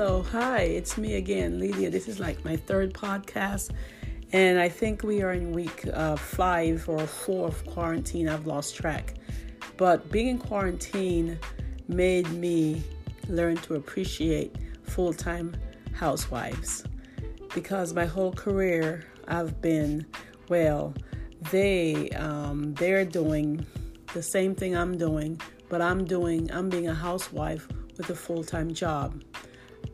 hello. Hi, it's me again, Lydia. This is like my third podcast, and I think we are in week uh, five or four of quarantine. I've lost track. But being in quarantine made me learn to appreciate full time housewives because my whole career I've been, well, they, um, they're doing the same thing I'm doing, but I'm doing, I'm being a housewife with a full time job.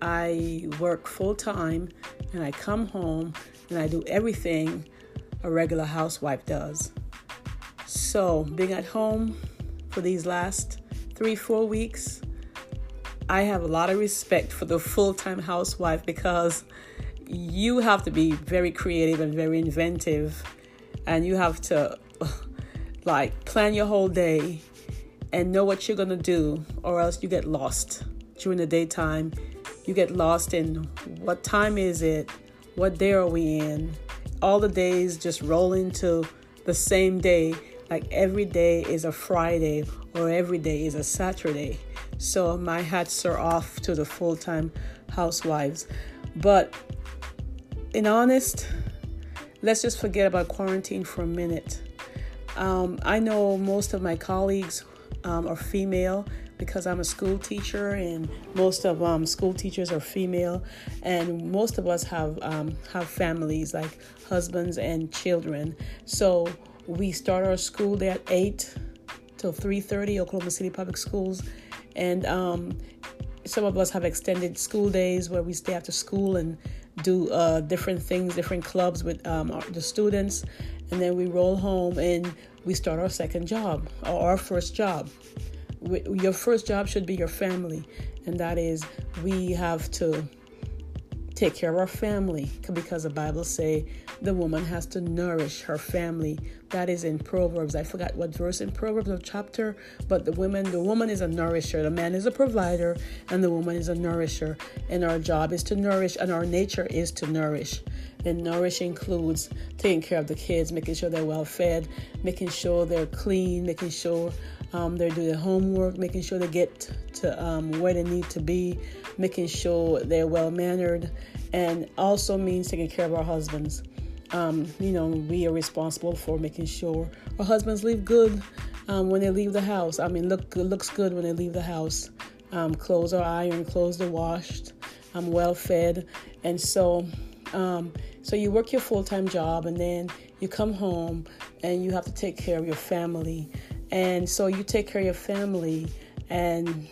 I work full time and I come home and I do everything a regular housewife does. So, being at home for these last three, four weeks, I have a lot of respect for the full time housewife because you have to be very creative and very inventive, and you have to like plan your whole day and know what you're gonna do, or else you get lost during the daytime you get lost in what time is it? What day are we in? All the days just roll into the same day, like every day is a Friday or every day is a Saturday. So my hats are off to the full time housewives. But in honest, let's just forget about quarantine for a minute. Um, I know most of my colleagues um, are female because I'm a school teacher and most of um, school teachers are female, and most of us have um, have families like husbands and children. So we start our school day at eight till three thirty, Oklahoma City Public Schools, and um, some of us have extended school days where we stay after school and do uh, different things, different clubs with um, our, the students, and then we roll home and we start our second job or our first job. Your first job should be your family, and that is we have to take care of our family because the Bible say the woman has to nourish her family. That is in Proverbs. I forgot what verse in Proverbs or chapter, but the woman the woman is a nourisher. The man is a provider and the woman is a nourisher. And our job is to nourish and our nature is to nourish. And nourish includes taking care of the kids, making sure they're well fed, making sure they're clean, making sure um, they're doing their homework, making sure they get to um, where they need to be, making sure they're well mannered, and also means taking care of our husbands. Um, you know, we are responsible for making sure our husbands live good um, when they leave the house. I mean, look looks good when they leave the house. Um, clothes are ironed, clothes are washed, I'm well fed, and so um, so you work your full time job, and then you come home and you have to take care of your family. And so you take care of your family, and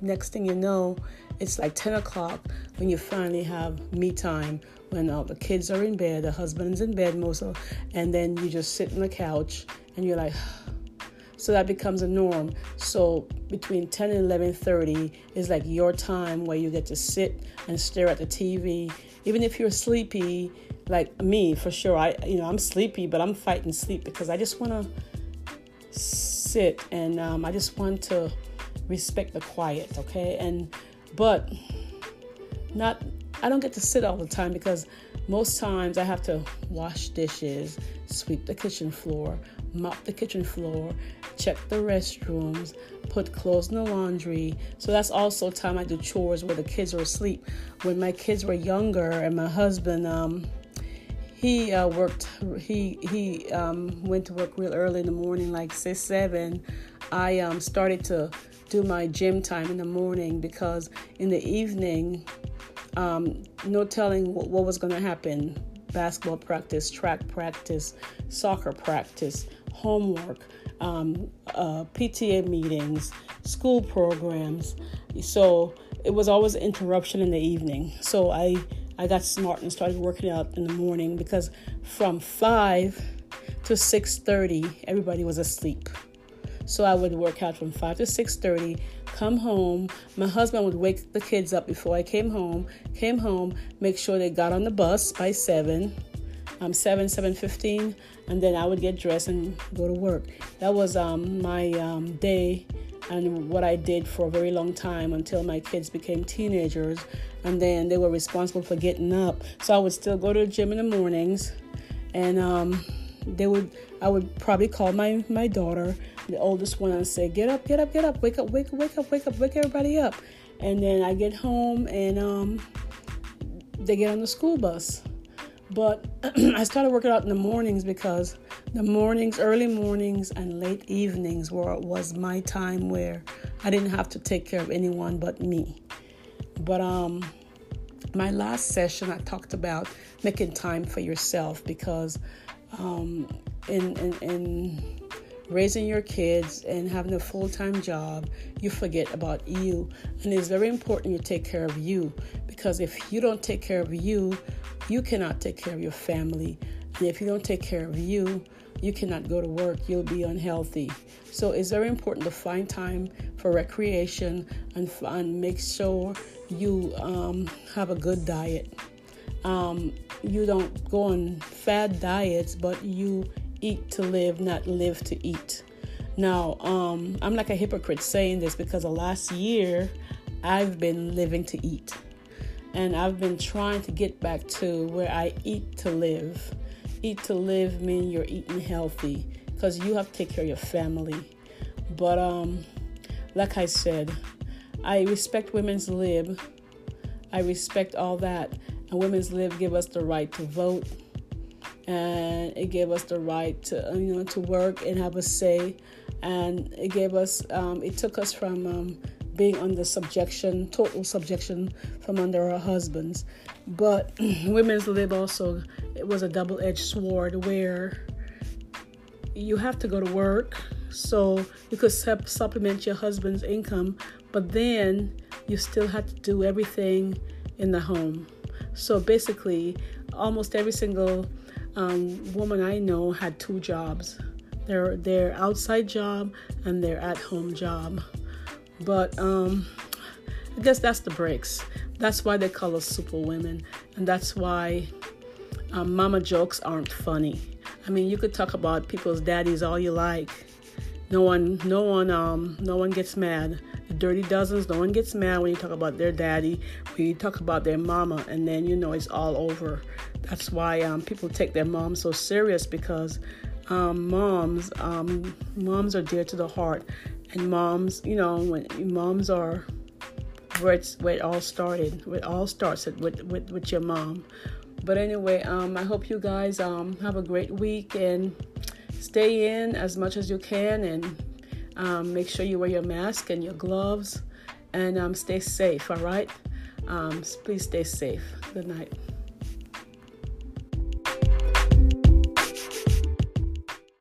next thing you know, it's like 10 o'clock when you finally have me time when all the kids are in bed, the husband's in bed most of, and then you just sit on the couch and you're like, so that becomes a norm. So between 10 and 11:30 is like your time where you get to sit and stare at the TV. Even if you're sleepy, like me for sure, I you know I'm sleepy, but I'm fighting sleep because I just want to sit and um, I just want to respect the quiet, okay? And but not I don't get to sit all the time because most times I have to wash dishes, sweep the kitchen floor, mop the kitchen floor, check the restrooms, put clothes in the laundry. So that's also time I do chores where the kids are asleep. When my kids were younger and my husband um, he uh, worked he he um, went to work real early in the morning like six seven. I um, started to do my gym time in the morning because in the evening um, no telling what, what was going to happen. Basketball practice track practice soccer practice homework um, uh, pta meetings school programs. So it was always interruption in the evening. So i I got smart and started working out in the morning because from 5 to 6:30 everybody was asleep. So I would work out from 5 to 6:30, come home, my husband would wake the kids up before I came home, came home, make sure they got on the bus by 7, um 7 7:15 and then I would get dressed and go to work. That was um, my um, day and what I did for a very long time until my kids became teenagers and then they were responsible for getting up. So I would still go to the gym in the mornings and um, they would I would probably call my my daughter, the oldest one, and say, "Get up, get up, get up, wake up, wake up, wake up, wake up, wake everybody up." And then I get home and um, they get on the school bus. But I started working out in the mornings because the mornings, early mornings, and late evenings were was my time where I didn't have to take care of anyone but me. But um, my last session, I talked about making time for yourself because um, in, in, in raising your kids and having a full time job, you forget about you. And it's very important you take care of you because if you don't take care of you, you cannot take care of your family. And if you don't take care of you, you cannot go to work, you'll be unhealthy. So it's very important to find time for recreation and, and make sure you um, have a good diet. Um, you don't go on fad diets, but you eat to live, not live to eat. Now, um, I'm like a hypocrite saying this because the last year I've been living to eat. And I've been trying to get back to where I eat to live. Eat to live means you're eating healthy because you have to take care of your family. But um, like I said, I respect women's lib. I respect all that. And women's lib give us the right to vote, and it gave us the right to you know to work and have a say, and it gave us um, it took us from um, being under subjection, total subjection from under our husbands. But women's lib also it was a double-edged sword where you have to go to work so you could supplement your husband's income, but then you still had to do everything in the home. So basically, almost every single um, woman I know had two jobs their their outside job and their at home job. But um, I guess that's the breaks. That's why they call us super women, and that's why um, mama jokes aren't funny. I mean, you could talk about people's daddies all you like. No one, no one, um, no one gets mad. The dirty dozens, no one gets mad when you talk about their daddy, when you talk about their mama, and then you know it's all over. That's why um, people take their moms so serious because um, moms, um, moms are dear to the heart, and moms, you know, when moms are where it's where it all started. Where it all starts with with, with your mom. But anyway, um, I hope you guys um, have a great week and stay in as much as you can and um, make sure you wear your mask and your gloves and um, stay safe, all right? Um, please stay safe. Good night.